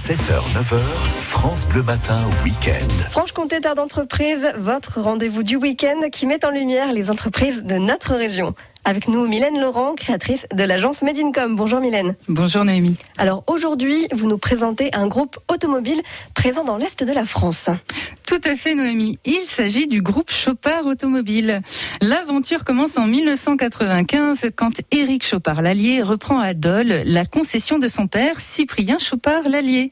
7h, 9h, France Bleu Matin, week-end. Franche-Comté Terre d'entreprise, votre rendez-vous du week-end qui met en lumière les entreprises de notre région. Avec nous, Mylène Laurent, créatrice de l'agence Made in Com. Bonjour Mylène. Bonjour Noémie. Alors aujourd'hui, vous nous présentez un groupe automobile présent dans l'Est de la France. Tout à fait Noémie. Il s'agit du groupe Chopard Automobile. L'aventure commence en 1995 quand Éric Chopard-Lallier reprend à Dole la concession de son père Cyprien Chopard-Lallier.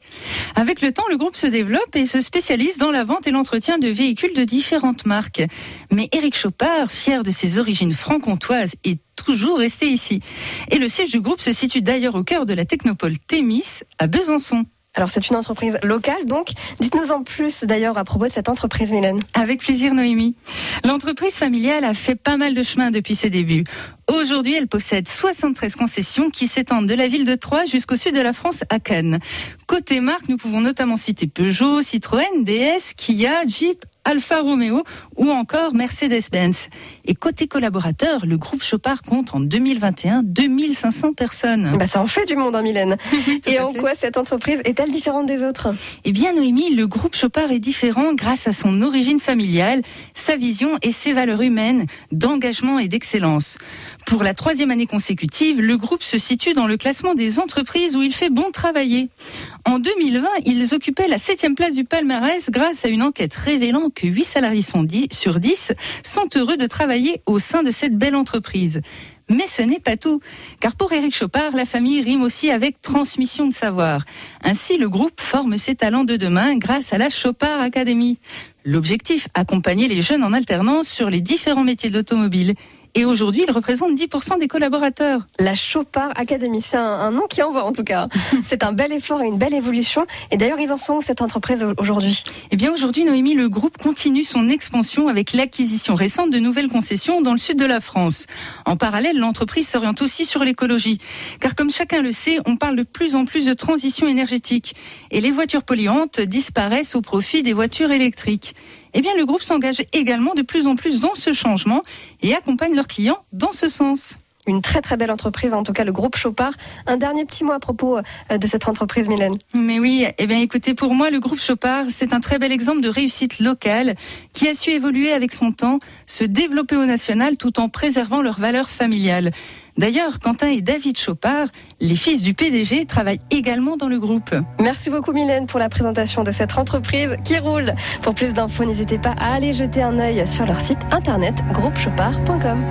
Avec le temps, le groupe se développe et se spécialise dans la vente et l'entretien de véhicules de différentes marques. Mais Éric Chopard, fier de ses origines franc-comtoises est toujours resté ici. Et le siège du groupe se situe d'ailleurs au cœur de la technopole Thémis, à Besançon. Alors c'est une entreprise locale, donc dites-nous en plus d'ailleurs à propos de cette entreprise, Mylène. Avec plaisir, Noémie. L'entreprise familiale a fait pas mal de chemin depuis ses débuts. Aujourd'hui, elle possède 73 concessions qui s'étendent de la ville de Troyes jusqu'au sud de la France à Cannes. Côté marque, nous pouvons notamment citer Peugeot, Citroën, DS, Kia, Jeep, Alfa Romeo ou encore Mercedes-Benz. Et côté collaborateurs, le groupe Chopard compte en 2021 2500 personnes. Bah ça en fait du monde, hein, Mylène. Et en quoi cette entreprise est-elle différente des autres? Eh bien, Noémie, le groupe Chopard est différent grâce à son origine familiale, sa vision et ses valeurs humaines d'engagement et d'excellence. Pour la troisième année consécutive, le groupe se situe dans le classement des entreprises où il fait bon travailler. En 2020, ils occupaient la septième place du palmarès grâce à une enquête révélant que 8 salariés sur 10 sont heureux de travailler au sein de cette belle entreprise. Mais ce n'est pas tout, car pour Éric Chopard, la famille rime aussi avec transmission de savoir. Ainsi, le groupe forme ses talents de demain grâce à la Chopard Academy. L'objectif, accompagner les jeunes en alternance sur les différents métiers d'automobile et aujourd'hui, il représente 10% des collaborateurs. La Chopard Academy, c'est un, nom qui envoie en tout cas. c'est un bel effort et une belle évolution. Et d'ailleurs, ils en sont où cette entreprise aujourd'hui? Eh bien, aujourd'hui, Noémie, le groupe continue son expansion avec l'acquisition récente de nouvelles concessions dans le sud de la France. En parallèle, l'entreprise s'oriente aussi sur l'écologie. Car comme chacun le sait, on parle de plus en plus de transition énergétique. Et les voitures polluantes disparaissent au profit des voitures électriques eh bien, le groupe s'engage également de plus en plus dans ce changement et accompagne leurs clients dans ce sens une très très belle entreprise, en tout cas le groupe Chopard. Un dernier petit mot à propos euh, de cette entreprise, Mylène. Mais oui, eh bien écoutez, pour moi, le groupe Chopard, c'est un très bel exemple de réussite locale qui a su évoluer avec son temps, se développer au national tout en préservant leurs valeurs familiales. D'ailleurs, Quentin et David Chopard, les fils du PDG, travaillent également dans le groupe. Merci beaucoup Mylène pour la présentation de cette entreprise qui roule. Pour plus d'infos, n'hésitez pas à aller jeter un œil sur leur site internet groupechopard.com.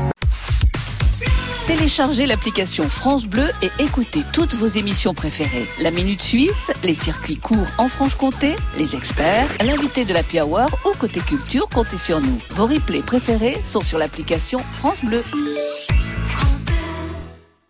Téléchargez l'application France Bleu et écoutez toutes vos émissions préférées. La Minute Suisse, les circuits courts en Franche-Comté, les experts, l'invité de la Hour ou côté culture, comptez sur nous. Vos replays préférés sont sur l'application France Bleu.